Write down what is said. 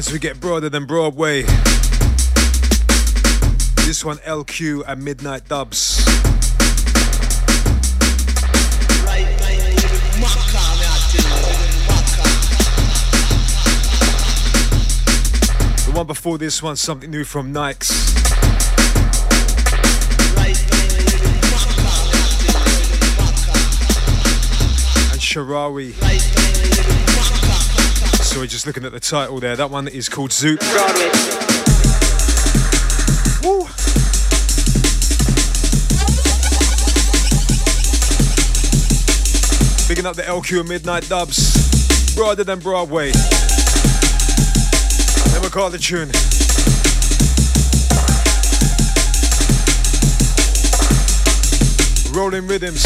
As we get broader than Broadway, this one LQ and Midnight Dubs. The one before this one, something new from Nikes. Sharawi. Sorry, just looking at the title there. That one is called Zoot. Woo. Picking up the LQ and Midnight Dubs. Broader than Broadway. Never call the tune. Rolling rhythms.